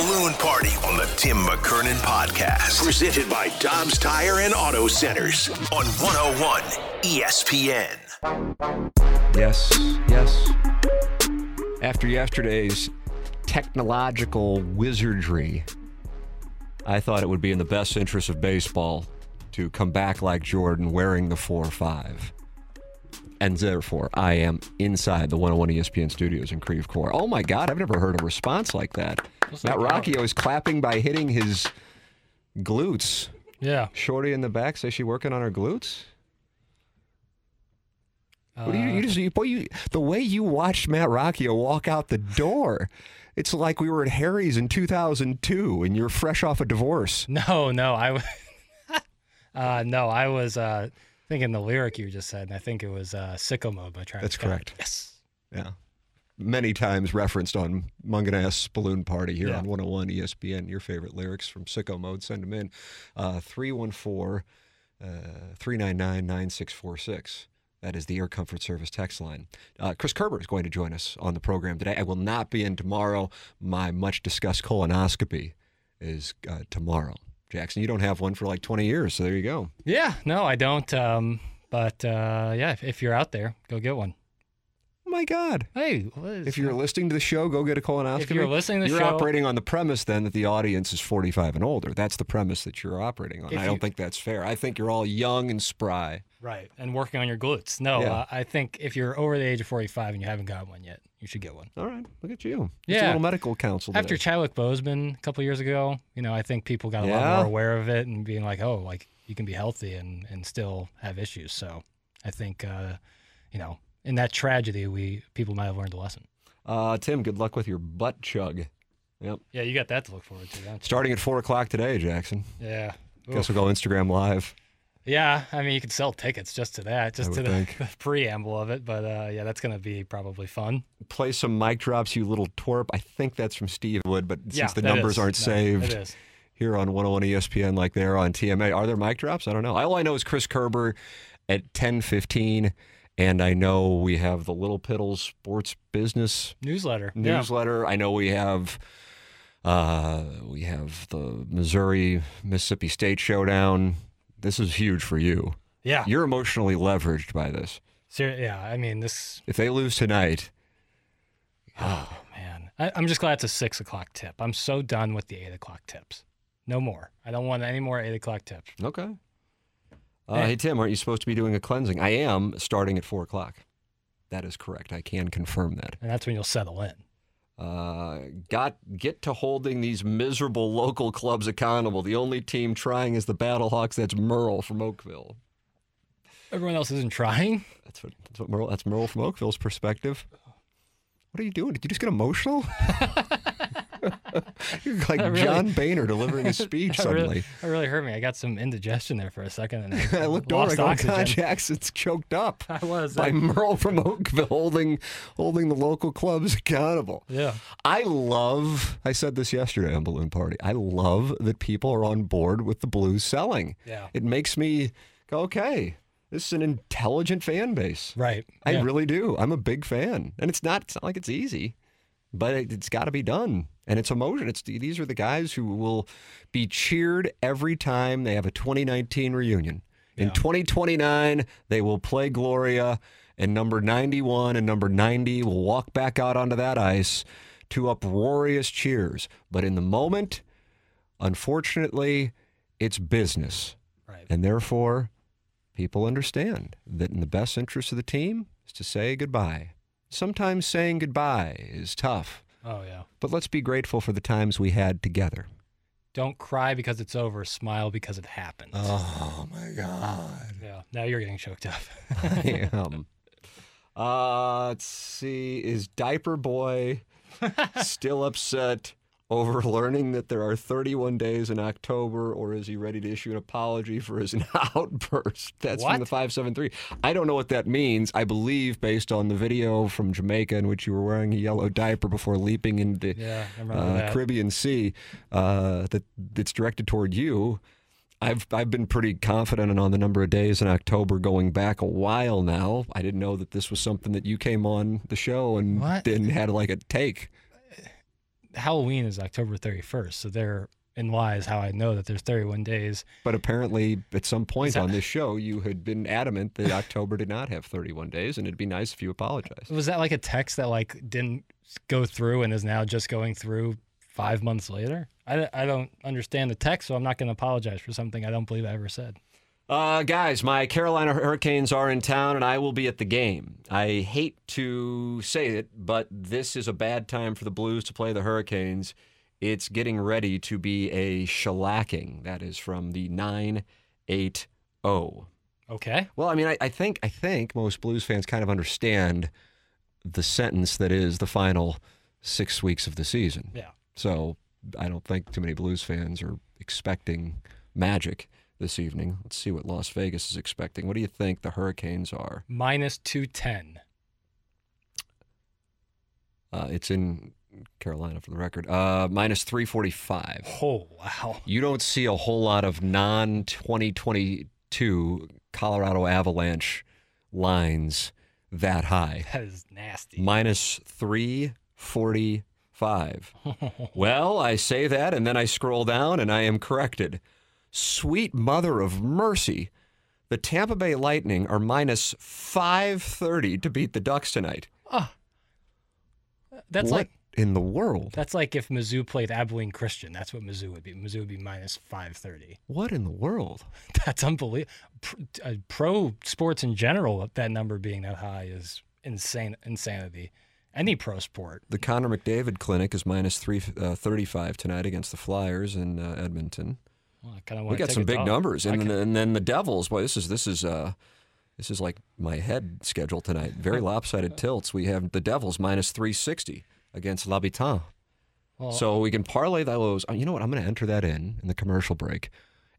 Balloon party on the Tim McKernan podcast. Presented by Dobbs Tire and Auto Centers on 101 ESPN. Yes, yes. After yesterday's technological wizardry, I thought it would be in the best interest of baseball to come back like Jordan wearing the 4 5. And therefore, I am inside the 101 ESPN studios in Creve Coeur. Oh my God, I've never heard a response like that. Matt Rocchio is clapping by hitting his glutes. Yeah. Shorty in the back says she working on her glutes. What do you, you just you, boy, you, the way you watched Matt Rocchio walk out the door, it's like we were at Harry's in 2002 and you're fresh off a divorce. No, no, I, uh, no, I was uh, thinking the lyric you just said, and I think it was uh, "Sicko Mode" by Travis. That's Scott. correct. Yes. Yeah. Many times referenced on Mungenast Balloon Party here Yeah. on 101 ESPN. Your favorite lyrics from Sicko Mode. Send them in. Uh, 314 uh, 399 9646. That is the Air Comfort Service text line. Uh, Chris Kerber is going to join us on the program today. I will not be in tomorrow. My much discussed colonoscopy is uh, tomorrow. Jackson, you don't have one for like 20 years, so there you go. Yeah. No, I don't. Um, but uh, yeah, if, if you're out there, go get one. Oh my God. Hey, what is- If you're listening to the show, go get a colonoscopy. If you're listening to the you're show- operating on the premise then that the audience is 45 and older. That's the premise that you're operating on. I don't you- think that's fair. I think you're all young and spry. Right, and working on your glutes. No, Yeah. uh, I think if you're over the age of 45 and you haven't got one yet, you should get one. All right, look at you. Just a Yeah. little medical counsel. After. Chadwick Boseman a couple years ago, you know, I think people got a lot more aware of it and being like, oh, like you can be healthy and, and still have issues. So I think, uh, you know, in that tragedy, we people might have learned a lesson. uh, Tim, good luck with your butt chug. Yep. Yeah, you got that to look forward to. Starting at 4 o'clock today, Jackson. Yeah. Guess we'll go Instagram Live. Yeah, I mean, you could sell tickets just to that, just to the, the preamble of it. But uh, yeah, that's going to be probably fun. Play some mic drops, you little twerp. I think that's from Steve Wood, but yeah, since the numbers is. aren't No, saved. Here on 101 ESPN like they are on TMA. Are there mic drops? I don't know. All I know is Chris Kerber at 10:15 and I know we have the Little Piddles Sports Business Newsletter. Yeah. newsletter. I know we have uh, we have the Missouri Mississippi State showdown. This is huge for you. Yeah. You're emotionally leveraged by this. Ser- yeah. I mean, this. If they lose tonight, Oh man, I, I'm just glad it's a six o'clock tip. I'm so done with the eight o'clock tips. No more. I don't want any more eight o'clock tips. okay. Uh, Hey. hey Tim, aren't you supposed to be doing a cleansing? I am starting at four o'clock. That is correct. I can confirm that. And that's when you'll settle in. Uh, got get to holding these miserable local clubs accountable. The only team trying is the Battlehawks. That's Merle from Oakville. Everyone else isn't trying. That's what that's what Merle. That's Merle from Oakville's perspective. What are you doing? Did you just get emotional? You're like really- John Boehner delivering a speech That suddenly. really, that really hurt me. I got some indigestion there for a second, and I, I looked over. I go, oxygen. God, Jackson's choked up I was. by I- Merle from Oakville holding holding the local clubs accountable. yeah. I love, I said this yesterday on Balloon Party. I love that people are on board with the Blues selling. Yeah. It makes me go, okay, this is an intelligent fan base. Right. I Yeah. really do. I'm a big fan. And it's not, it's not like it's easy, but it, it's got to be done. And it's emotion. It's these are the guys who will be cheered every time they have a 2019 reunion. In 2029, they will play Gloria, and number 91 and number 90 will walk back out onto that ice to uproarious cheers. But in the moment, unfortunately, it's business. Right. And therefore, people understand that in the best interest of the team is to say goodbye. Sometimes saying goodbye is tough, Oh yeah. but let's be grateful for the times we had together. Don't cry because it's over. Smile because it happened. Oh my God. Yeah. Now you're getting choked up. I am. Uh, let's see. Is Diaper Boy still upset over learning that there are 31 days in October, or is he ready to issue an apology for his outburst? That's from the 573. I don't know what that means. I believe, based on the video from Jamaica in which you were wearing a yellow diaper before leaping into Yeah, uh. Caribbean Sea, uh, that that's directed toward you. I've I've been pretty confident on the number of days in October going back a while now. I didn't know that this was something that you came on the show and What? then had like a take. Halloween is October 31st, so therein lies how I know that there's 31 days. But apparently, at some point that- on this show, you had been adamant that October did not have 31 days, and it'd be nice if you apologized. Was that like a text that like didn't go through and is now just going through five months later? I, I don't understand the text, so I'm not going to apologize for something I don't believe I ever said. Uh, guys, my Carolina Hurricanes are in town and I will be at the game. I hate to say it, but this is a bad time for the Blues to play the Hurricanes. It's getting ready to be a shellacking. That is from the 980. Okay. Well, I mean, I, I think I think most Blues fans kind of understand the sentence that is the final six weeks of the season. Yeah. So I don't think too many Blues fans are expecting magic this evening. Let's see what Las Vegas is expecting. What do you think the Hurricanes are? Minus 210. Uh, it's in Carolina for the record. Uh, minus 345. Oh, wow. You don't see a whole lot of non 2022 Colorado Avalanche lines that high. That is nasty. minus 345. well, I say that and then I scroll down and I am corrected. Sweet mother of mercy. The Tampa Bay Lightning are minus 530 to beat the Ducks tonight. That's what like in the world? that's like if Mizzou played Abilene Christian. That's what Mizzou would be. Mizzou would be minus 530. What in the world? That's unbelievable. Pro, uh, pro sports in general, that number being that high is insane insanity. Any pro sport. The Connor McDavid Clinic is minus three, uh, 35 tonight against the Flyers in uh, Edmonton. Well, I kind of we got some big numbers, and, can- then and then the Devils. Boy, this is this is uh, this is like my head schedule tonight. Very lopsided tilts. We have the Devils minus three sixty against L'Habitant. well, So we can parlay those. uh, You know what? I'm going to enter that in in the commercial break,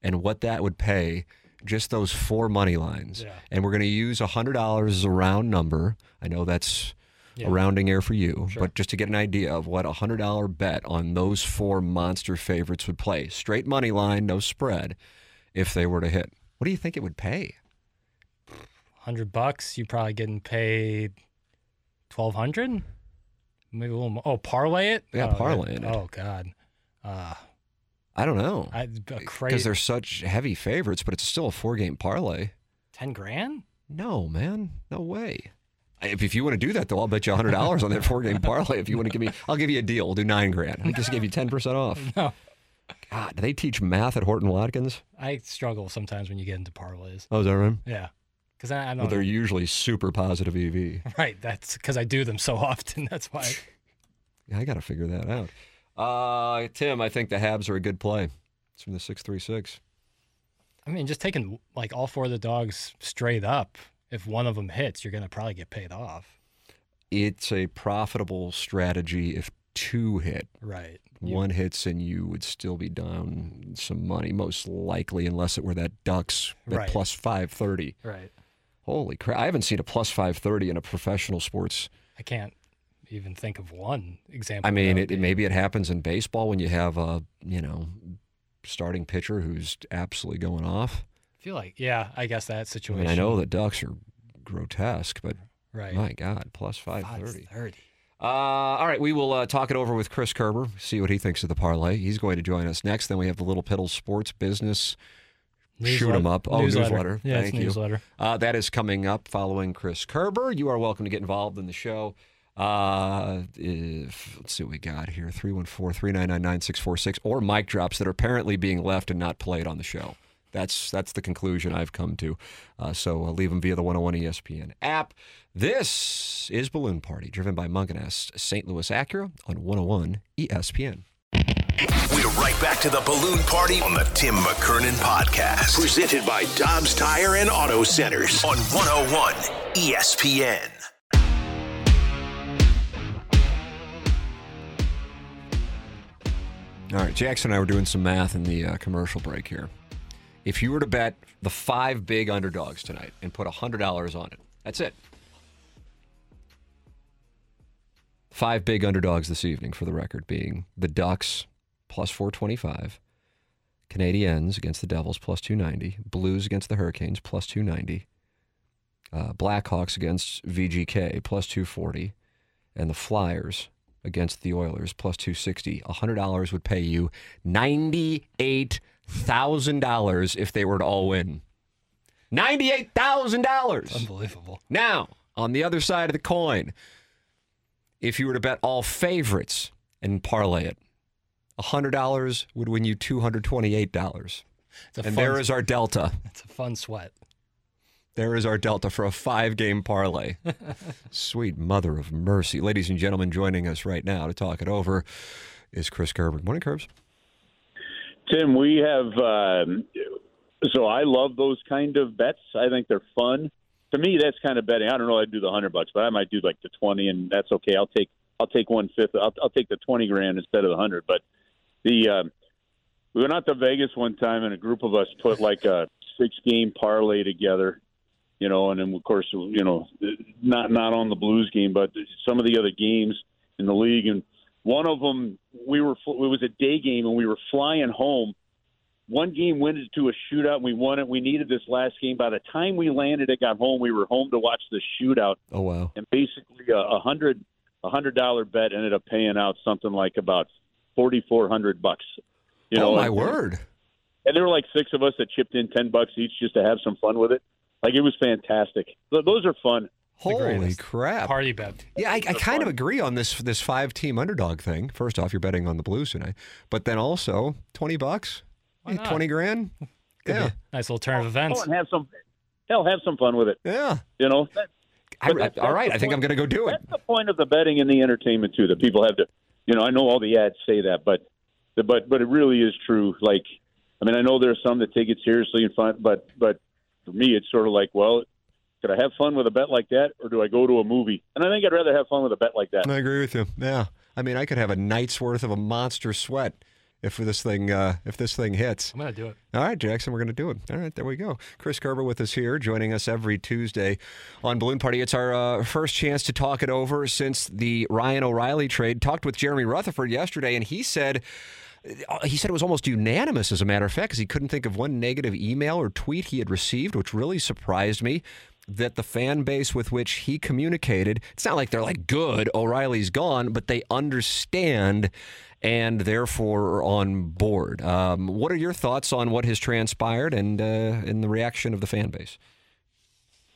and what that would pay. Just those four money lines, Yeah. and we're going to use hundred dollars as a round number. I know that's Yeah. a rounding error for you, Sure. but just to get an idea of what a hundred dollar bet on those four monster favorites would play, straight money line, no spread, if they were to hit. What do you think it would pay? 100 bucks, you're probably getting paid 1200 Maybe a little more. Oh, parlay it? Yeah, oh, parlaying it. Oh, God. Uh, I don't know because they're such heavy favorites, but it's still a four game parlay. 10 grand? No, man, no way. If, if you want to do that, though, I'll bet you hundred dollars on that four game parlay. If you want to give me, I'll give you a deal. We'll do nine grand. I just gave you ten percent off. No. God, do they teach math at Horton Watkins? I struggle sometimes when you get into parlays. Oh, is that right? Yeah. Because I, I Well, they're usually super positive EV. Right. That's because I do them so often. That's why. Yeah, I got to figure that out. Uh, Tim, I think the Habs are a good play. It's from the six three six. I mean, just taking like all four of the dogs straight up, if one of them hits, you're going to probably get paid off. It's a profitable strategy if two hit. Right. One hits and you would still be down some money, most likely, unless it were that Ducks at Right. plus five thirty. Right. Holy crap! I haven't seen a plus five thirty in a professional sports. I can't even think of one example. I mean, it, it maybe it happens in baseball when you have a you know starting pitcher who's absolutely going off. I feel like, yeah, I guess that I situation. mean, I know the Ducks are grotesque, but Right. my God, plus five thirty. 530. Uh, all right, we will uh, talk it over with Chris Kerber, see what he thinks of the parlay. He's going to join us next. Then we have the Little Piddle Sports Business Shoot Shoot 'em up. Oh, newsletter. Yeah, Thank you. newsletter. Uh, that is coming up following Chris Kerber. You are welcome to get involved in the show. Uh, if, let's see what we got here 314 399 9646 or mic drops that are apparently being left and not played on the show. That's that's the conclusion I've come to. Uh, so uh, leave them via the 101 ESPN app. This is Balloon Party, driven by Mungenast St. Louis Acura on 101 ESPN. We're right back to the balloon party on the Tim McKernan podcast. Presented by Dobbs Tire and Auto Centers on 101 ESPN. All right, Jackson and I were doing some math in the uh, commercial break here. If you were to bet the five big underdogs tonight and put $100 on it, that's it. Five big underdogs this evening, for the record, being the Ducks plus 425, Canadiens against the Devils plus 290, Blues against the Hurricanes plus 290, uh, Blackhawks against VGK plus 240, and the Flyers against the Oilers plus 260. $100 would pay you $98,000 if they were to all win. $98,000. Unbelievable. Now, on the other side of the coin, if you were to bet all favorites and parlay it, $100 would win you $228. And fun, there is our delta. it's a fun sweat. There is our delta for a five game parlay. Sweet mother of mercy. Ladies and gentlemen, joining us right now to talk it over is Chris Kerber. Morning, Curbs. Tim, we have. Um, so I love those kind of bets. I think they're fun. To me, that's kind of betting. I don't know. I'd do the hundred bucks, but I might do like the twenty, and that's okay. I'll take. I'll take one fifth. I'll, I'll take the twenty grand instead of the hundred. But the um, we went out to Vegas one time, and a group of us put like a six game parlay together. You know, and then of course, you know, not not on the Blues game, but some of the other games in the league, and one of them we were it was a day game, and we were flying home one game went into a shootout and we won it. We needed this last game. By the time we landed and got home, we were home to watch the shootout. Oh, wow. And basically, a hundred a hundred dollar bet ended up paying out something like about forty four hundred bucks. You oh, know, oh, my and, word. And there were like six of us that chipped in ten bucks each just to have some fun with it. Like it was fantastic. Th- Those are fun. Holy crap. Party bet. Yeah, I, I kind of agree on this this five team underdog thing. First off, you're betting on the Blues tonight, but then also twenty bucks, Why not? twenty grand. Could Yeah, nice little turn of events. Oh, and have some hell, have some fun with it. yeah. You know, that, I, But that's- all right, I the think I'm going to go do it. That's the point of the betting and the entertainment too. That people have to, you know, I know all the ads say that, but, but, but it really is true. Like, I mean, I know there are some that take it seriously and fun, but, but for me, it's sort of like, well, could I have fun with a bet like that, or do I go to a movie? And I think I'd rather have fun with a bet like that. I agree with you. Yeah, I mean, I could have a night's worth of a monster sweat if this thing uh, if this thing hits. I'm gonna do it. All right, Jackson, we're going to do it. All right, there we go. Chris Kerber with us here, joining us every Tuesday on Balloon Party. It's our uh, first chance to talk it over since the Ryan O'Reilly trade. Talked with Jeremy Rutherford yesterday, and he said. uh, He said it was almost unanimous, as a matter of fact, because he couldn't think of one negative email or tweet he had received, which really surprised me. That the fan base with which he communicated, it's not like they're like, good, O'Reilly's gone, but they understand and therefore are on board. Um, what are your thoughts on what has transpired and uh, the reaction of the fan base?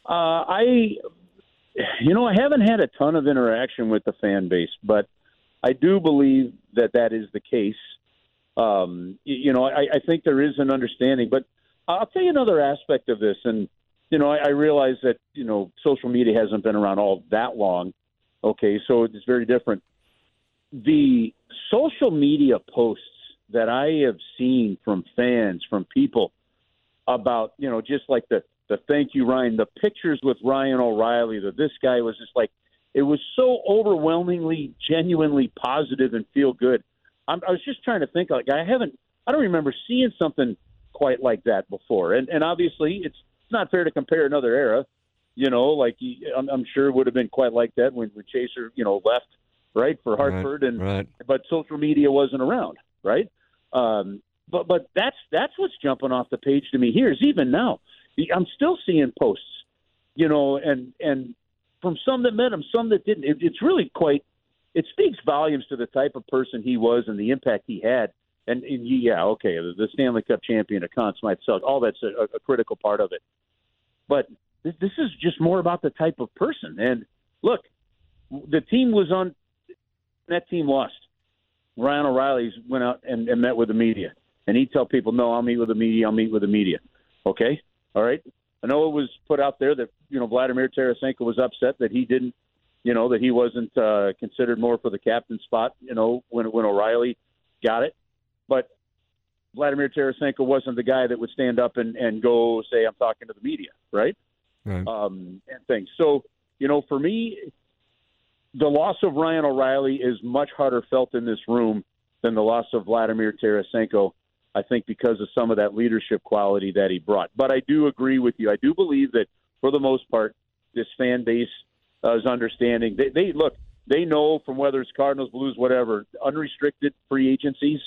Uh, I, you know, I haven't had a ton of interaction with the fan base, but I do believe that that is the case. Um, you know, I, I think there is an understanding, but I'll tell you another aspect of this, and you know, I, I realize that you know social media hasn't been around all that long. Okay, so it's very different. The social media posts that I have seen from fans, from people about you know just like the the thank you Ryan, the pictures with Ryan O'Reilly, that this guy was just like it was so overwhelmingly, genuinely positive and feel good. I'm, I was just trying to think like I haven't, I don't remember seeing something quite like that before. And and obviously it's it's not fair to compare another era. You know, like he- I'm, I'm sure it would have been quite like that when, when Chaser, you know, left right for Hartford and right. but social media wasn't around, right? Um, but but that's that's what's jumping off the page to me here is even now. I'm still seeing posts, you know, and and from some that met him, some that didn't. It, it's really quite. It speaks volumes to the type of person he was and the impact he had. And, and yeah, okay, the, Stanley Cup champion, a Conn Smythe suck. All that's a, a critical part of it. But this, this is just more about the type of person. And look, the team was on. That team lost. Ryan O'Reilly's went out and, and met with the media. and he'd tell people, "No, I'll meet with the media. I'll meet with the media." Okay, all right. I know it was put out there that you know Vladimir Tarasenko was upset that he didn't, you know, that he wasn't uh, considered more for the captain spot. You know, when when O'Reilly got it, but Vladimir Tarasenko wasn't the guy that would stand up and and go say, "I'm talking to the media," right? Right. Um, and things. So you know, for me, the loss of Ryan O'Reilly is much harder felt in this room than the loss of Vladimir Tarasenko. I think because of some of that leadership quality that he brought. But I do agree with you. I do believe that for the most part, this fan base uh, is understanding. They, they look. They know from whether it's Cardinals, Blues, whatever, unrestricted free agencies.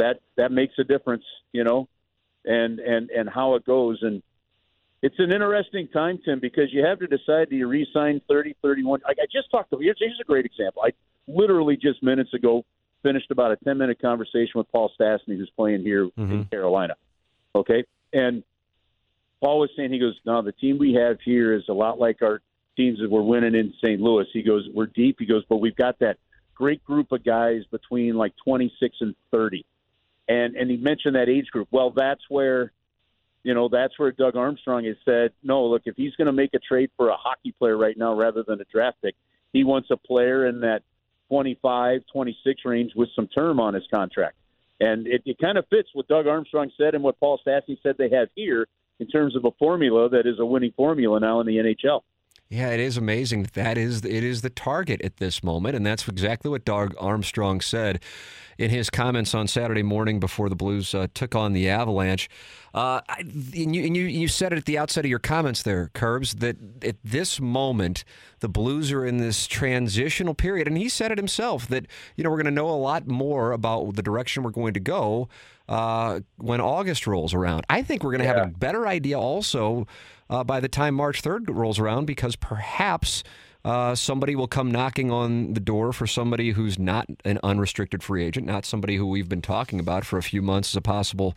That that makes a difference, you know, and and and how it goes. And it's an interesting time, Tim, because you have to decide do you re-sign 30, 31. I, I just talked to here's, here's a great example. I literally just minutes ago finished about a 10 minute conversation with Paul Stastny, who's playing here Mm-hmm. in Carolina. Okay. And Paul was saying, he goes, No, the team we have here is a lot like our teams that we're winning in St. Louis. He goes, We're deep. He goes, But we've got that great group of guys between like 26 and 30. And, and he mentioned that age group. Well, that's where, you know, that's where Doug Armstrong has said, no, look, if he's going to make a trade for a hockey player right now rather than a draft pick, he wants a player in that 25, 26 range with some term on his contract. And it, it kind of fits what Doug Armstrong said and what Paul Stastny said they have here in terms of a formula that is a winning formula now in the NHL. Yeah, it is amazing. that That is it is the target at this moment, and that's exactly what Doug Armstrong said in his comments on Saturday morning before the Blues uh, took on the Avalanche. Uh, and you, and you you said it at the outset of your comments there, Curbs, that at this moment the Blues are in this transitional period, and he said it himself that you know we're going to know a lot more about the direction we're going to go uh, when August rolls around. I think we're going to have a better idea also uh, by the time March 3rd rolls around because perhaps uh, somebody will come knocking on the door for somebody who's not an unrestricted free agent, not somebody who we've been talking about for a few months as a possible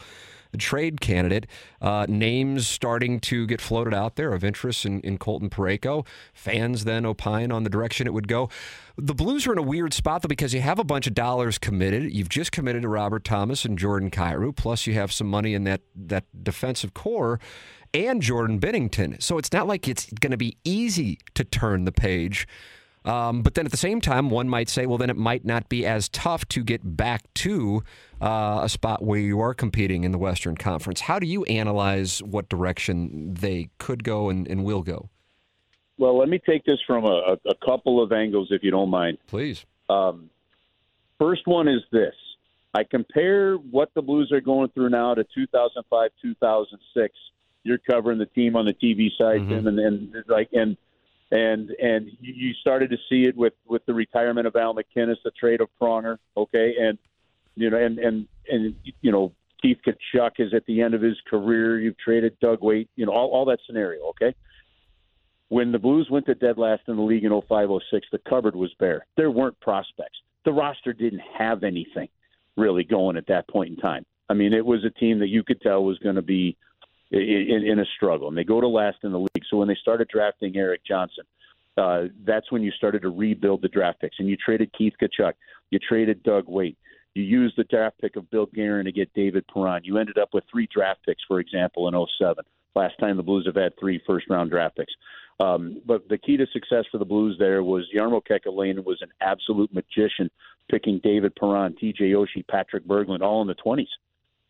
trade candidate. Uh, names starting to get floated out there of interest in, in Colton Parayko. Fans then opine on the direction it would go. The Blues are in a weird spot though because you have a bunch of dollars committed. You've just committed to Robert Thomas and Jordan Kyrou, plus you have some money in that that defensive core and Jordan Binnington. So it's not like it's going to be easy to turn the page. Um, but then at the same time, one might say, well, then it might not be as tough to get back to uh, a spot where you are competing in the Western Conference. How do you analyze what direction they could go and, and will go? Well, let me take this from a, a couple of angles, if you don't mind. Please. Um, first one is this: I compare what the Blues are going through now to 2005, 2006. You're covering the team on the TV side, mm-hmm. Tim, and, and like and and and you started to see it with with the retirement of Al MacInnis, the trade of Pronger, okay, and you know, and and and you know, Keith Tkachuk is at the end of his career. You've traded Doug Weight, you know, all, all that scenario, okay. When the Blues went to dead last in the league in 0506, the cupboard was bare. There weren't prospects. The roster didn't have anything really going at that point in time. I mean, it was a team that you could tell was going to be in, in, a struggle, and they go to last in the league. So when they started drafting Erik Johnson, uh, that's when you started to rebuild the draft picks, and you traded Keith Tkachuk, you traded Doug Weight, you used the draft pick of Bill Guerin to get David Perron. You ended up with three draft picks, for example, in 07. Last time the Blues have had three first round draft picks. Um, but the key to success for the Blues there was Jarmo Kekalainen was an absolute magician, picking David Perron, T.J. Oshie, Patrick Berglund, all in the 20s,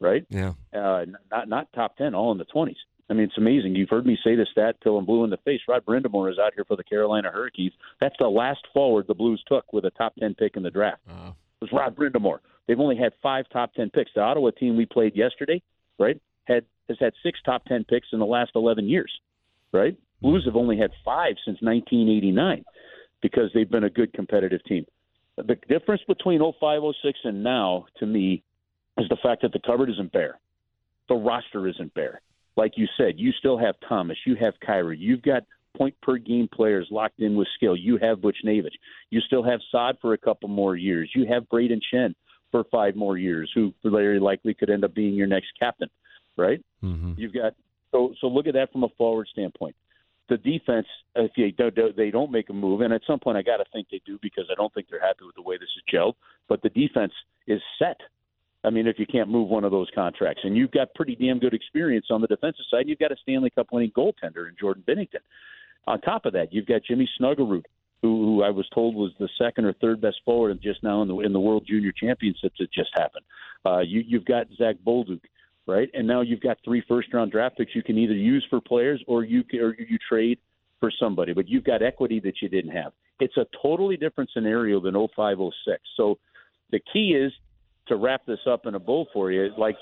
right? Yeah. Uh, not not top 10, all in the 20s. I mean, it's amazing. You've heard me say this stat till I'm blue in the face. Rod Brind'Amour is out here for the Carolina Hurricanes. That's the last forward the Blues took with a top 10 pick in the draft. It was Rod Brind'Amour. They've only had five top 10 picks. The Ottawa team we played yesterday, right, had has had six top 10 picks in the last 11 years, right? Blues have only had five since 1989 because they've been a good competitive team. The difference between 0506 and now, to me, is the fact that the cupboard isn't bare. The roster isn't bare. Like you said, you still have Thomas, you have Kyrou, you've got point per game players locked in with skill. You have Buchnevich. You still have Saad for a couple more years. You have Brayden Schenn for five more years, who very likely could end up being your next captain, right? Mm-hmm. You've got so so look at that from a forward standpoint. The defense, if they don't, they don't make a move, and at some point I got to think they do because I don't think they're happy with the way this is gelled. But the defense is set. I mean, if you can't move one of those contracts, and you've got pretty damn good experience on the defensive side, you've got a Stanley Cup winning goaltender in Jordan Binnington. On top of that, you've got Jimmy Snuggerud, who, who I was told was the second or third best forward just now in the in the World Junior Championships that just happened. Uh, you, you've got Zach Bolduc, right, and now you've got three first round draft picks you can either use for players or you or you trade for somebody, but you've got equity that you didn't have. It's a totally different scenario than 0506. So the key is to wrap this up in a bow for you, like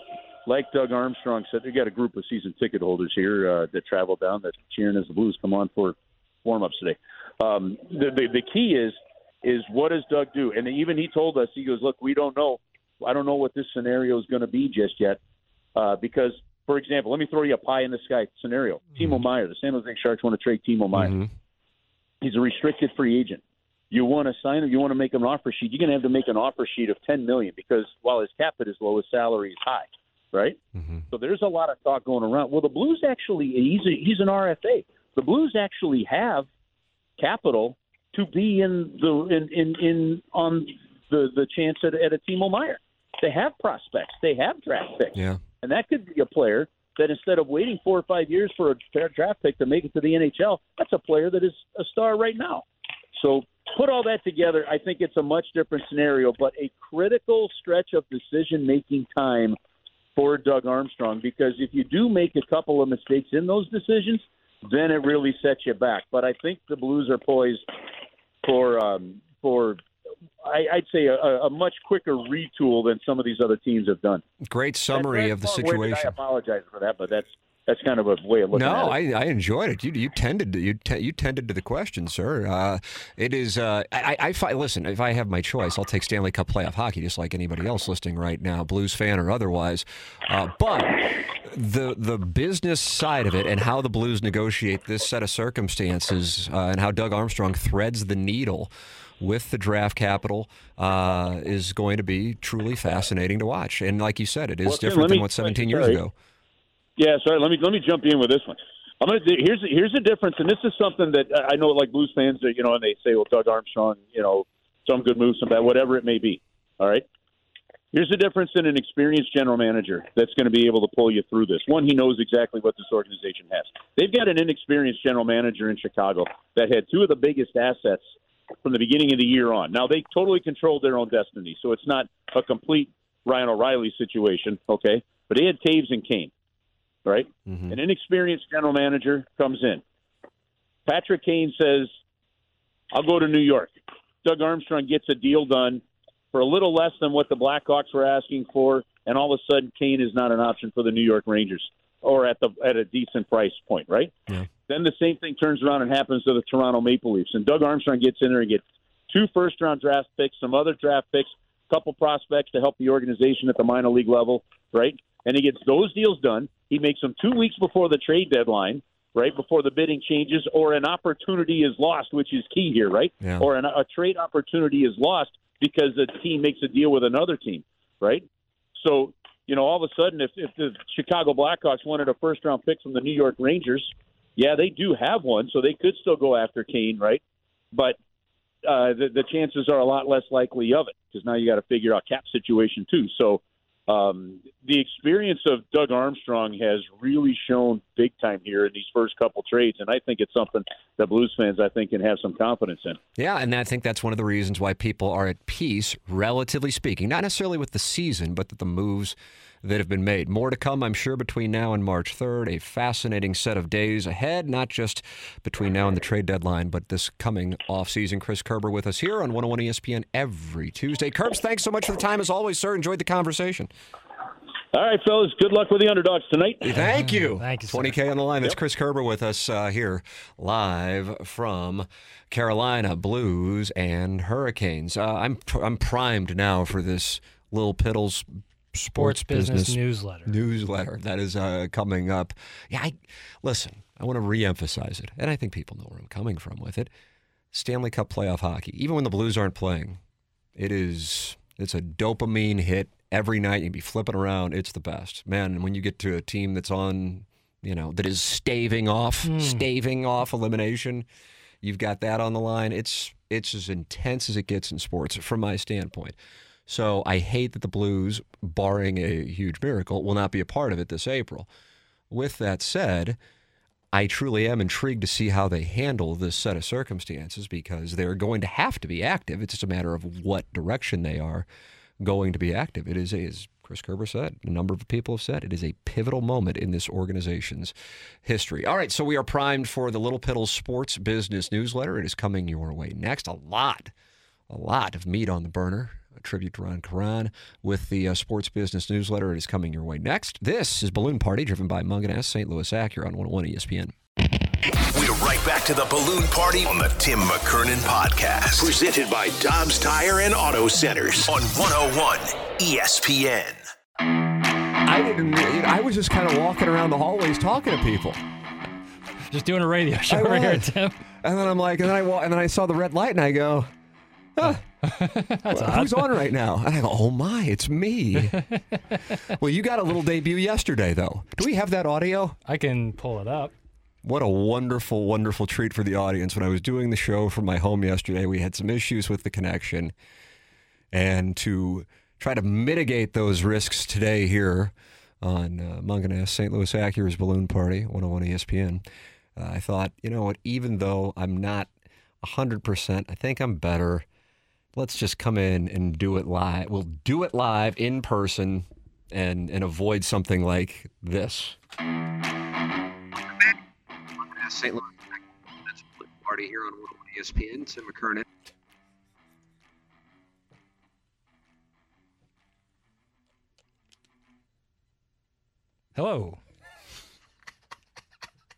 like Doug Armstrong said, they got a group of season ticket holders here uh, that travel down that cheering as the Blues come on for warm ups today. Um, the, the the key is is what does Doug do? And even he told us he goes, look, we don't know. I don't know what this scenario is going to be just yet, uh, because for example, let me throw you a pie in the sky scenario. Mm-hmm. Timo Meier, the San Jose Sharks want to trade Timo Meier. Mm-hmm. He's a restricted free agent you want to sign him, you want to make him an offer sheet, you're going to have to make an offer sheet of 10 million because while his cap hit is low, his salary is high, right? Mm-hmm. So there's a lot of talk going around. Well, the Blues actually he's a, he's an RFA. The Blues actually have capital to be in the in in, in on the the chance at, at a Timo Meier. They have prospects, they have draft picks, yeah, and that could be a player that instead of waiting four or five years for a draft pick to make it to the NHL, that's a player that is a star right now. So put all that together, I think it's a much different scenario, but a critical stretch of decision making time for Doug Armstrong because if you do make a couple of mistakes in those decisions, then it really sets you back. But I think the Blues are poised for um, for I, would say a, a, much quicker retool than some of these other teams have done. Great summary of the situation. I apologize for that, but that's that's kind of a way of looking no, at it. No, I, I enjoyed it. You you tended to, you te- you tended to the question, sir. Uh, it is. Uh, I, I, I listen. If I have my choice, I'll take Stanley Cup playoff hockey, just like anybody else listening right now, Blues fan or otherwise. Uh, but the the business side of it and how the Blues negotiate this set of circumstances uh, and how Doug Armstrong threads the needle with the draft capital uh, is going to be truly fascinating to watch. And like you said, it is well, different me, than what 17 years ago. Yeah, sorry. Let me let me jump in with this one. I'm gonna here's here's the difference, and this is something that I know, like Blues fans, you know, and they say, well, Doug Armstrong, you know, some good moves, some bad, whatever it may be. All right. Here's the difference in an experienced general manager that's going to be able to pull you through this. One, he knows exactly what this organization has. They've got an inexperienced general manager in Chicago that had two of the biggest assets from the beginning of the year on. Now they totally controlled their own destiny, so it's not a complete Ryan O'Reilly situation, okay? But they had Toews and Kane right? Mm-hmm. An inexperienced general manager comes in. Patrick Kane says, I'll go to New York. Doug Armstrong gets a deal done for a little less than what the Blackhawks were asking for, and all of a sudden Kane is not an option for the New York Rangers or at the at a decent price point, right? Yeah. Then the same thing turns around and happens to the Toronto Maple Leafs, and Doug Armstrong gets in there and gets two first round draft picks, some other draft picks, a couple prospects to help the organization at the minor league level, right? And he gets those deals done. He makes them two weeks before the trade deadline, right before the bidding changes, or an opportunity is lost, which is key here, right? Yeah. Or an, a trade opportunity is lost because the team makes a deal with another team, right? So you know, all of a sudden, if, if the Chicago Blackhawks wanted a first round pick from the New York Rangers, yeah, they do have one, so they could still go after Kane, right? But uh, the, the chances are a lot less likely of it because now you got to figure out cap situation too. So um, the experience of Doug Armstrong has really shown big time here in these first couple trades, and I think it's something that Blues fans I think can have some confidence in. Yeah, and I think that's one of the reasons why people are at peace, relatively speaking, not necessarily with the season, but that the moves that have been made. More to come, I'm sure, between now and March 3rd. A fascinating set of days ahead, not just between now and the trade deadline, but this coming offseason. Chris Kerber with us here on 101 ESPN every Tuesday. Kerbs, thanks so much for the time as always, sir. Enjoyed the conversation. All right, fellas. Good luck with the underdogs tonight. Thank you. Thank you. Twenty K on the line. That's yep. Chris Kerber with us uh, here live from Carolina Blues and Hurricanes. Uh, I'm I'm primed now for this Little Piddles sports, business, business, newsletter. Newsletter that is uh, coming up. Yeah, I, listen. I want to reemphasize it, and I think people know where I'm coming from with it. Stanley Cup playoff hockey, even when the Blues aren't playing, it is it's a dopamine hit every night. You'd be flipping around. It's the best, man. When you get to a team that's on, you know, that is staving off, mm. staving off elimination, you've got that on the line. It's it's as intense as it gets in sports from my standpoint. So I hate that the Blues, barring a huge miracle, will not be a part of it this April. With that said, I truly am intrigued to see how they handle this set of circumstances because they're going to have to be active. It's just a matter of what direction they are going to be active. It is, as Chris Kerber said, a number of people have said, it is a pivotal moment in this organization's history. All right, so we are primed for the Little Piddles Sports Business Newsletter. It is coming your way next. A lot, a lot of meat on the burner a tribute to Ron Karan with the uh, Sports Business Newsletter. It is coming your way next. This is Balloon Party, driven by Mungenast St. Louis Acura on 101 ESPN. We're right back to the balloon party on the Tim McKernan podcast. Presented by Dobbs Tire and Auto Centers on 101 ESPN. I didn't. I was just kind of walking around the hallways talking to people. Just doing a radio show I right here. Tim. And then I'm like, and then I and then I saw the red light, and I go, huh, That's well, who's on right now? And I go, oh my, it's me. well, you got a little debut yesterday, though. Do we have that audio? I can pull it up. What a wonderful, wonderful treat for the audience. When I was doing the show from my home yesterday, we had some issues with the connection. And to try to mitigate those risks today here on uh, Mungenast St. Louis Acura's Balloon Party, 101 ESPN, uh, I thought, you know what, even though I'm not 100%, I think I'm better. Let's just come in and do it live. We'll do it live in person and, and avoid something like this. St. Louis that's party here on ESPN. Tim McKernan. Hello.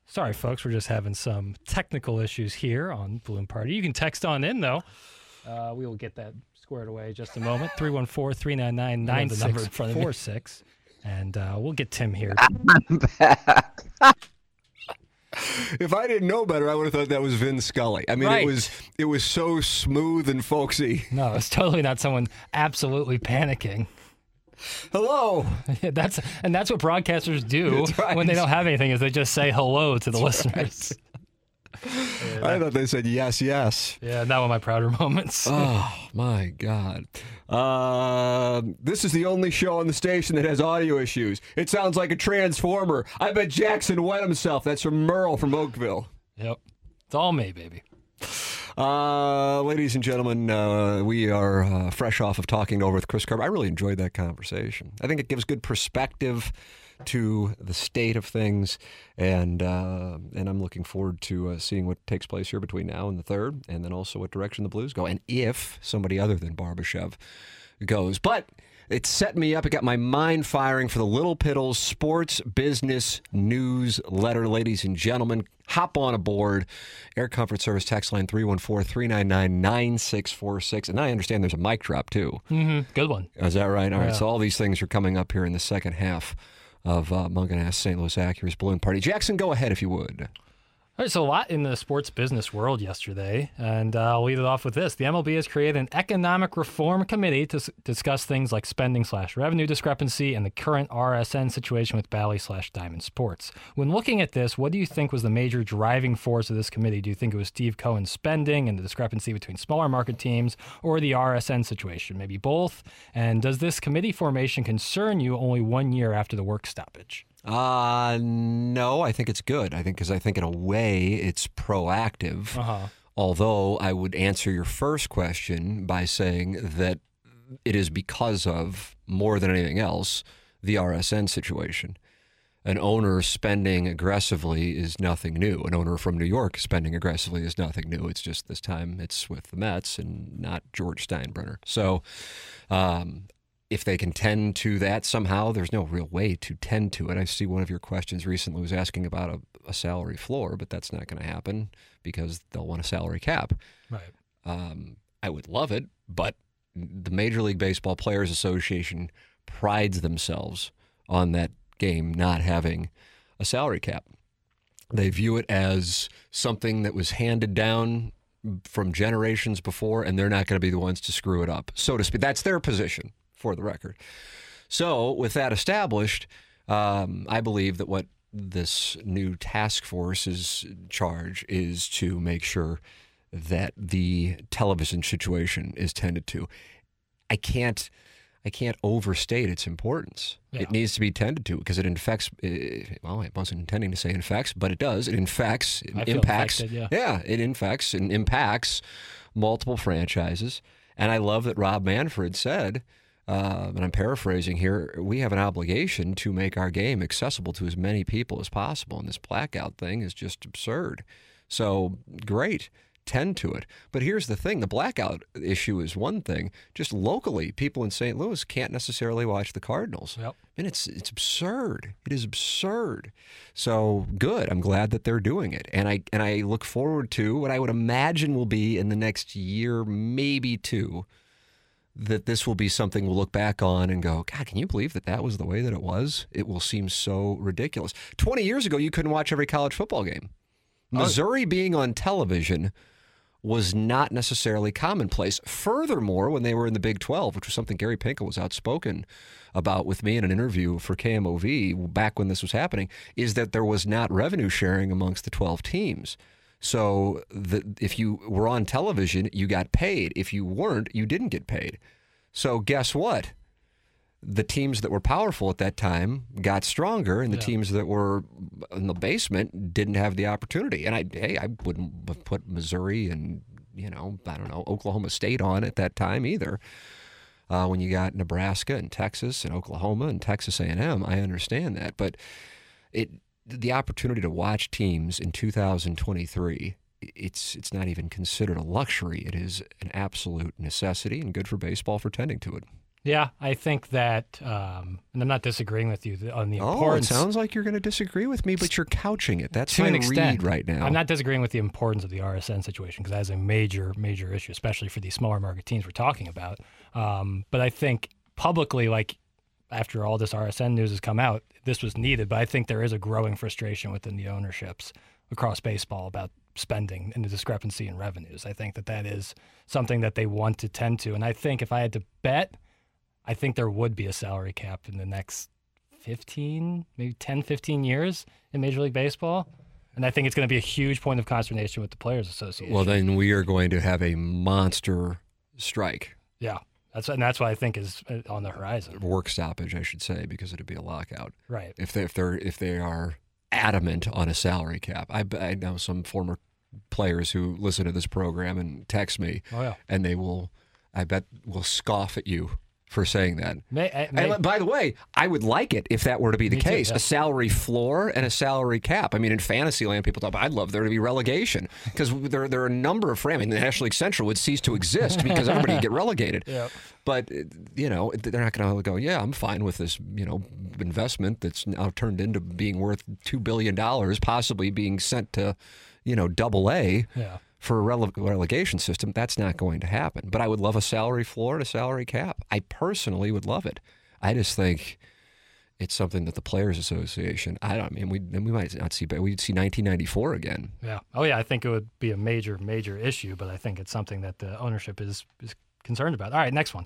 Sorry, folks. We're just having some technical issues here on Balloon Party. You can text on in, though. Uh, we will get that squared away in just a moment. 314 399 9646. And uh, we'll get Tim here. If I didn't know better, I would have thought that was Vin Scully. I mean, Right. it was it was so smooth and folksy. No, it's totally not someone absolutely panicking. Hello. that's and that's what broadcasters do right. when they don't have anything is they just say hello to the listeners. I thought they said yes, yes. Yeah, not one of my prouder moments. Oh my God. Uh, this is the only show on the station that has audio issues. It sounds like a transformer. I bet Jackson wet himself. That's from Merle from Oakville. Yep. It's all me, baby. Uh, ladies and gentlemen, uh, we are uh, fresh off of talking over with Chris Kerber. I really enjoyed that conversation. I think it gives good perspective to the state of things, and uh, and I'm looking forward to uh, seeing what takes place here between now and the third, and then also what direction the Blues go, and if somebody other than Barbashev goes. But it set me up. It got my mind firing for the Little Piddles Sports Business Newsletter. Ladies and gentlemen, hop on aboard. Air Comfort Service text line 314 399 9646. And I understand there's a mic drop too. Mm-hmm. Good one. Is that right? All right. Yeah. So all these things are coming up here in the second half of uh, Mungenast St. Louis Acura's Balloon Party. Jackson, go ahead if you would. All right, so a lot in the sports business world yesterday, and uh, I'll lead it off with this. The MLB has created an economic reform committee to s- discuss things like spending slash revenue discrepancy and the current RSN situation with Bally slash Diamond Sports. When looking at this, what do you think was the major driving force of this committee? Do you think it was Steve Cohen's spending and the discrepancy between smaller market teams, or the RSN situation? Maybe both. And does this committee formation concern you only one year after the work stoppage? Uh, no, I think it's good. I think because I think in a way it's proactive. Uh-huh. Although I would answer your first question by saying that it is because of more than anything else the RSN situation. An owner spending aggressively is nothing new. An owner from New York spending aggressively is nothing new. It's just this time it's with the Mets and not George Steinbrenner. So, um, if they can tend to that somehow, there's no real way to tend to it. I see one of your questions recently was asking about a, a salary floor, but that's not going to happen because they'll want a salary cap. Right. Um, I would love it, but the Major League Baseball Players Association prides themselves on that game not having a salary cap. They view it as something that was handed down from generations before, and they're not going to be the ones to screw it up, so to speak. That's their position, for the record. So, with that established, um, I believe that what this new task force's charge is to make sure that the television situation is tended to. I can't I can't overstate its importance. Yeah. It needs to be tended to because it infects. Uh, well, I wasn't intending to say infects, but it does. It infects, it impacts. infected, yeah. it infects and impacts multiple franchises. And I love that Rob Manfred said, uh, and I'm paraphrasing here, we have an obligation to make our game accessible to as many people as possible. And this blackout thing is just absurd. So great tend to it. But here's the thing the blackout issue is one thing. Just locally, people in St. Louis can't necessarily watch the Cardinals. Yep. And it's it's absurd. It is absurd. So good. I'm glad that they're doing it. And I and I look forward to what I would imagine will be in the next year, maybe two, that this will be something we'll look back on and go, God, can you believe that that was the way that it was? It will seem so ridiculous. 20 years ago, you couldn't watch every college football game. Oh. Missouri being on television was not necessarily commonplace. Furthermore, when they were in the Big 12, which was something Gary Pinkel was outspoken about with me in an interview for KMOV back when this was happening, is that there was not revenue sharing amongst the 12 teams. So the, if you were on television, you got paid. If you weren't, you didn't get paid. So guess what? The teams that were powerful at that time got stronger, and the teams that were in the basement didn't have the opportunity. And I, hey, I wouldn't have put Missouri and you know, I don't know, Oklahoma State on at that time either. Uh, when you got Nebraska and Texas and Oklahoma and Texas A&M, I understand that, but it the opportunity to watch teams in 2023 it's it's not even considered a luxury it is an absolute necessity and good for baseball for tending to it Yeah, I think that, um, and I'm not disagreeing with you on the oh it importance. sounds like you're going to disagree with me but you're couching it that's to my an extent read right now I'm not disagreeing with the importance of the RSN situation because that is a major, major issue, especially for these smaller market teams we're talking about. Um, but I think publicly, like after all this RSN news has come out, this was needed. But I think there is a growing frustration within the ownerships across baseball about spending and the discrepancy in revenues. I think that that is something that they want to tend to. And I think if I had to bet, I think there would be a salary cap in the next 15, maybe 10, 15 years in Major League Baseball. And I think it's going to be a huge point of consternation with the Players Association. well then we are going to have a monster strike yeah, that's and that's what I think is uh, on the horizon. work stoppage I should say because it'd be a lockout Right. if they if they're if they are adamant on a salary cap. I, I know some former players who listen to this program and text me, Oh yeah. and they will, I bet, will scoff at you for saying that. May, uh, may, And by the way, I would like it if that were to be the Me too, case. yeah. A salary floor and a salary cap. I mean, in fantasy land, people talk about, I'd love there to be relegation because there, there are a number of, I mean, the National League Central would cease to exist because everybody would get relegated. Yep. But, uh, you know, they're not going to go, yeah, I'm fine with this, you know, investment that's now turned into being worth $2 billion, possibly being sent to, you know, double A yeah. For a rele- relegation system, that's not going to happen. But I would love a salary floor and a salary cap. I personally would love it. I just think it's something that the Players Association. I don't I mean we we might not see, but we'd see 1994 again. Yeah. Oh yeah. I think it would be a major, major issue, but I think it's something that the ownership is is concerned about. All right, next one.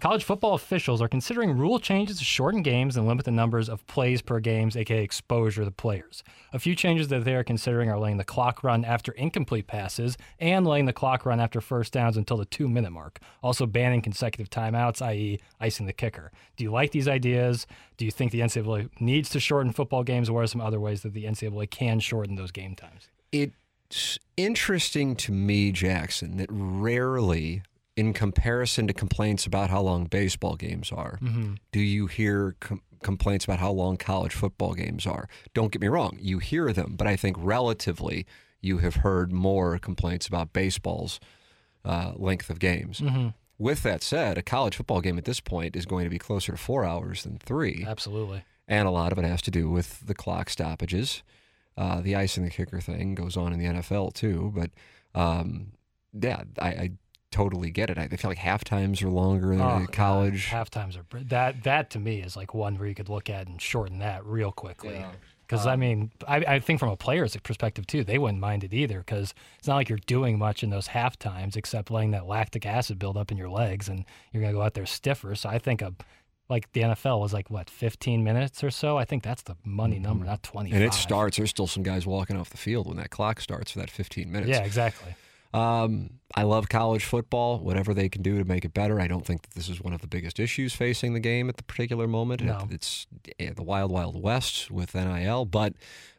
College football officials are considering rule changes to shorten games and limit the numbers of plays per games, aka exposure to players. A few changes that they are considering are letting the clock run after incomplete passes and letting the clock run after first downs until the two minute mark. Also banning consecutive timeouts, i.e., icing the kicker. Do you like these ideas? Do you think the NCAA needs to shorten football games? What are some other ways that the NCAA can shorten those game times? It's interesting to me, Jackson, that rarely, in comparison to complaints about how long baseball games are, do you hear com- complaints about how long college football games are. Don't get me wrong, you hear them, but I think relatively you have heard more complaints about baseball's uh, length of games. With that said, a college football game at this point is going to be closer to four hours than three. Absolutely. and a lot of it has to do with the clock stoppages. Uh, the ice and the kicker thing goes on in the NFL too, but um, yeah, I, I totally get it. I feel like half times are longer than Oh, in God, college. half times are that. That to me is like one where you could look at and shorten that real quickly. Because I um, mean, I, I think from a player's perspective too, they wouldn't mind it either. Because it's not like you're doing much in those half times except letting that lactic acid build up in your legs, and you're gonna go out there stiffer. So I think a like the NFL was like what 15 minutes or so. I think that's the money mm-hmm. number, not 20. and it starts. There's still some guys walking off the field when that clock starts for that 15 minutes. Yeah, exactly. Um, I love college football. Whatever they can do to make it better. I don't think that this is one of the biggest issues facing the game at the particular moment. No. It's the wild, wild west with NIL. But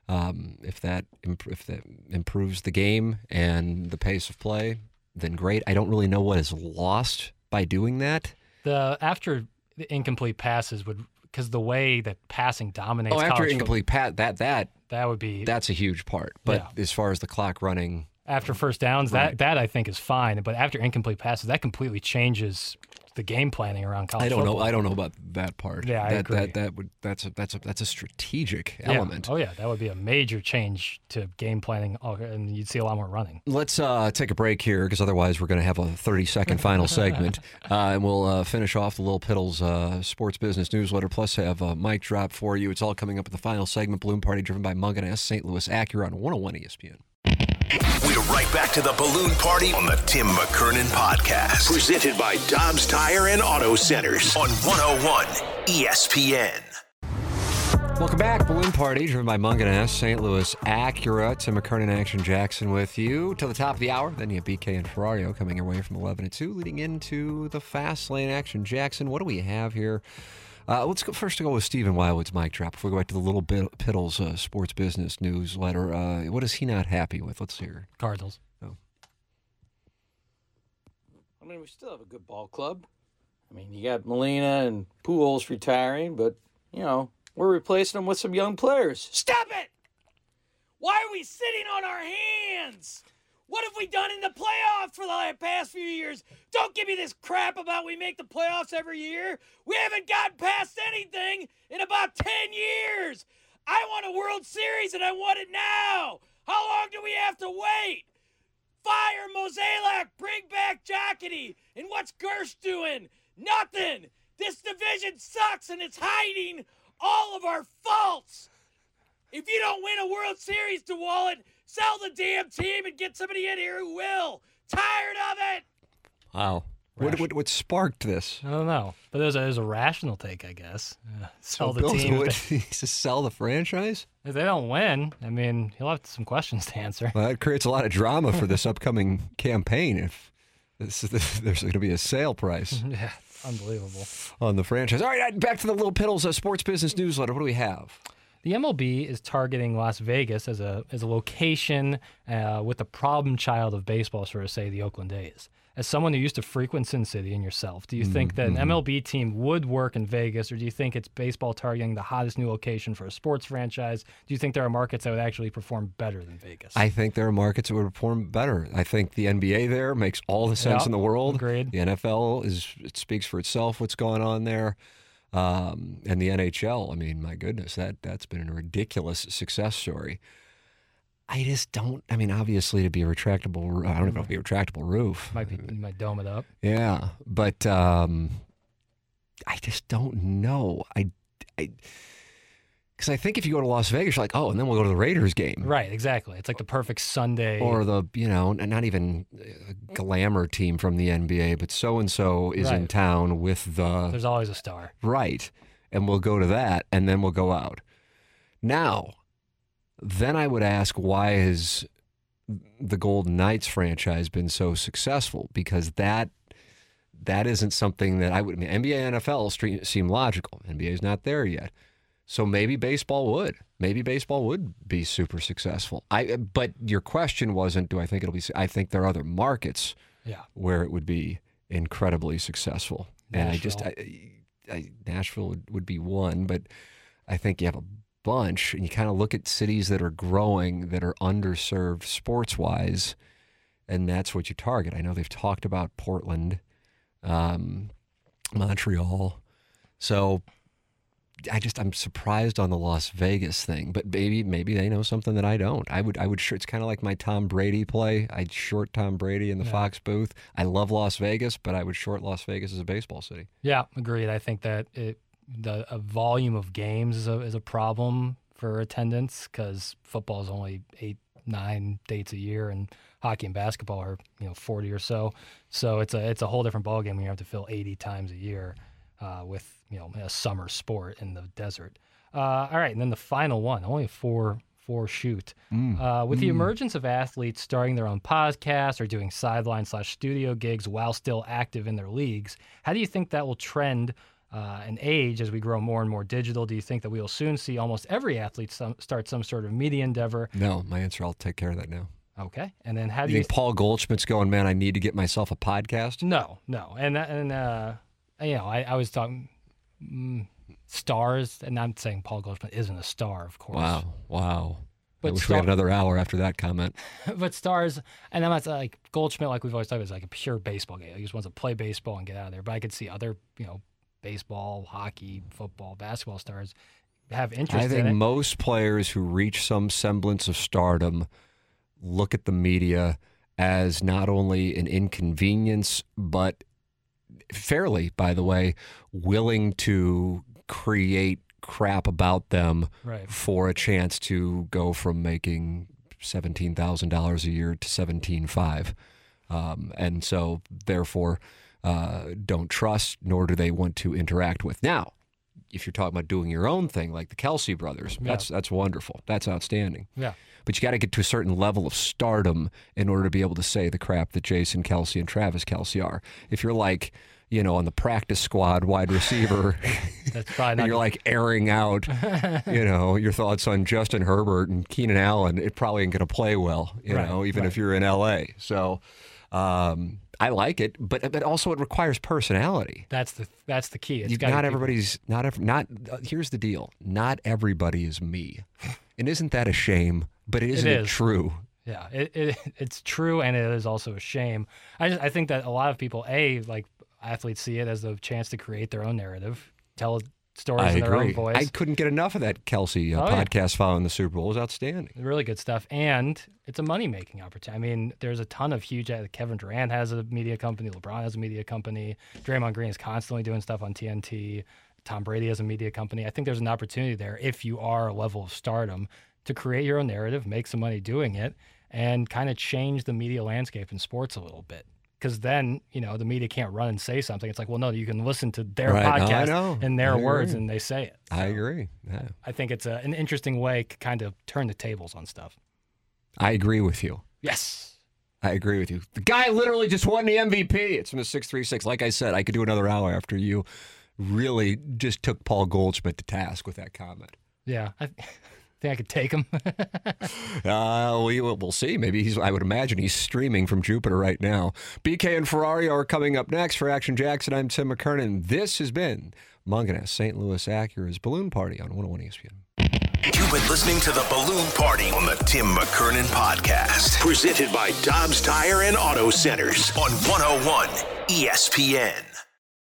um, if that if that improves the game and the pace of play, then great. I don't really know what is lost by doing that. The after the incomplete passes would because the way that passing dominates. Oh, after incomplete pat, that that that would be that's a huge part. But as far as the clock running, after first downs. Right. That that I think is fine, but after incomplete passes, that completely changes the game planning around college. I don't know. I don't know about that part. Yeah, I that, agree. That that would that's a that's a that's a strategic Yeah. element. Oh yeah, that would be a major change to game planning, oh, and you'd see a lot more running. Let's uh, take a break here because otherwise we're going to have a 30 second final segment. Uh, and we'll uh, finish off the Little Piddles uh, Sports Business Newsletter, plus have a mic drop for you. It's all coming up at the final segment. Balloon Party driven by Mungenast St. Louis Acura on 101 ESPN. We're right back to the balloon party on the Tim McKernan podcast. Presented by Dobbs Tire and Auto Centers on 101 ESPN. Welcome back, Balloon Party, driven by Mungenast St. Louis Acura. Tim McKernan, Action Jackson with you till the top of the hour. Then you have BK and Ferrario coming your way from 11 to 2, leading into the fast lane. Action Jackson, what do we have here? Uh, let's go first to go with Stephen Wildwood's mic drop before we go back to the Little Bit Piddles uh, Sports Business Newsletter. Uh, what is he not happy with? Let's hear. Cardinals. I mean, we still have a good ball club. I mean, you got Molina and Pujols retiring, but you know we're replacing them with some young players. Stop it! Why are we sitting on our hands? What have we done in the playoffs for the past few years? Don't give me this crap about we make the playoffs every year. We haven't gotten past anything in about 10 years. I want a World Series and I want it now. How long do we have to wait? Fire Mozeliak, bring back Jocketty. And what's Girsch doing? Nothing. This division sucks and it's hiding all of our faults. If you don't win a World Series, DeWallet, sell the damn team and get somebody in here who will. Tired of it. Wow. What, what, what sparked this? I don't know, but there's a, there's a rational take, I guess. Uh, sell the Bill team. would If they, he to sell the franchise? if they don't win, I mean, he'll have some questions to answer. Well, that creates a lot of drama for this upcoming campaign if this, there's going to be a sale price yeah, unbelievable. on the franchise. All right, back to the Little Piddles uh, Sports Business Newsletter. What do we have? The MLB is targeting Las Vegas as a as a location uh, with the problem child of baseball, sort of say the Oakland A's. As someone who used to frequent Sin City and yourself, do you think that an MLB team would work in Vegas, or do you think it's baseball targeting the hottest new location for a sports franchise? Do you think there are markets that would actually perform better than Vegas? I think there are markets that would perform better. I think the NBA there makes all the sense Yeah, in the world. agreed. The NFL is it speaks for itself. What's going on there, um, and the NHL. I mean, my goodness, that that's been a ridiculous success story. I just don't. I mean, obviously, to be a retractable, I don't even know if it'd be a retractable roof. might be you might dome it up. Yeah, but um, I just don't know. I, I, because I think if you go to Las Vegas, you're like, oh, and then we'll go to the Raiders game, Right, exactly. It's like the perfect Sunday. Or the you know, not even a glamour team from the NBA, but so and so is in town with the There's always a star. right, and we'll go to that, and then we'll go out. Now, then I would ask, why has the Golden Knights franchise been so successful? Because that that isn't something that I would. I mean, NBA, NFL seem logical. NBA is not there yet, so maybe baseball would. Maybe baseball would be super successful. I. But your question wasn't, do I think it'll be? I think there are other markets Yeah. where it would be incredibly successful. And I just, I, I, Nashville would, would be one, but I think you have a bunch, and you kind of look at cities that are growing that are underserved sports wise, and that's what you target. I know they've talked about Portland, um, Montreal. So I just I'm surprised on the Las Vegas thing, but maybe maybe they know something that I don't. I would I would sure it's kind of like my Tom Brady play. I'd short Tom Brady in the Fox booth. I love Las Vegas, but I would short Las Vegas as a baseball city. Yeah, agreed. I think that it the a volume of games is a is a problem for attendance because football is only eight nine dates a year and hockey and basketball are you know forty or so. So it's a it's a whole different ballgame when you have to fill eighty times a year uh, with you know a summer sport in the desert. Uh, all right, and then the final one, only four four shoot. Uh, with the emergence of athletes starting their own podcasts or doing sideline slash studio gigs while still active in their leagues, how do you think that will trend uh, and age as we grow more and more digital? Do you think that we will soon see almost every athlete some, start some sort of media endeavor? No, my answer. I'll take care of that now. Okay, and then how do You you? think Paul Goldschmidt's going, man? I need to get myself a podcast. no, no, and and uh, you know, I, I was talking mm, stars, and I'm saying Paul Goldschmidt isn't a star, of course. Wow, wow. But I wish star- we had another hour after that comment. but stars, and I'm not like Goldschmidt, like we've always talked about, is like a pure baseball guy. He just wants to play baseball and get out of there. But I could see other, you know, baseball, hockey, football, basketball stars have interest I in think it. most players who reach some semblance of stardom look at the media as not only an inconvenience, but fairly, by the way, willing to create crap about them Right. for a chance to go from making seventeen thousand dollars a year to seventeen five, um, and so therefore uh, don't trust nor do they want to interact with. Now, if you're talking about doing your own thing, like the Kelce brothers, Yeah. that's that's wonderful. That's outstanding. Yeah. But you got to get to a certain level of stardom in order to be able to say the crap that Jason Kelce and Travis Kelce are. If you're like, you know, on the practice squad wide receiver, That's probably and not. you're like airing out, you know, your thoughts on Justin Herbert and Keenan Allen, it probably ain't going to play well, you Right, know, even if you're in LA. So um, I like it, but but also it requires personality. that's the that's the key. It's You, not everybody's not ev- not. Uh, here's the deal: not everybody is me, and isn't that a shame? But it isn't it, is. true? Yeah, it, it it's true, and it is also a shame. I just, I think that a lot of people, a like athletes, see it as a chance to create their own narrative, tell stories I in their own agree. voice. I couldn't get enough of that Kelce uh, Oh, yeah. podcast following the Super Bowl. It was outstanding. really good stuff, and it's a money making opportunity. I mean, there's a ton of huge. uh, Kevin Durant has a media company. LeBron has a media company. Draymond Green is constantly doing stuff on TNT. Tom Brady has a media company. I think there's an opportunity there if you are a level of stardom to create your own narrative, make some money doing it, and kind of change the media landscape in sports a little bit. Because then, you know, the media can't run and say something. It's like, well, no, you can listen to their Right. Podcast know. in their words and they say it. I agree. Yeah. I think it's a, an interesting way to kind of turn the tables on stuff. I agree with you. Yes. I agree with you. The guy literally just won the MVP. It's from the 636. Like I said, I could do another hour after you really just took Paul Goldschmidt to task with that comment. Yeah, I think I could take him. Uh, we will we'll see. Maybe he's. I would imagine he's streaming from Jupiter right now. BK and Ferrari are coming up next for Action Jackson. I'm Tim McKernan. This has been Mungenast St. Louis Acura's Balloon Party on 101 ESPN. You've been listening to the Balloon Party on the Tim McKernan Podcast. Presented by Dobbs Tire and Auto Centers on 101 ESPN.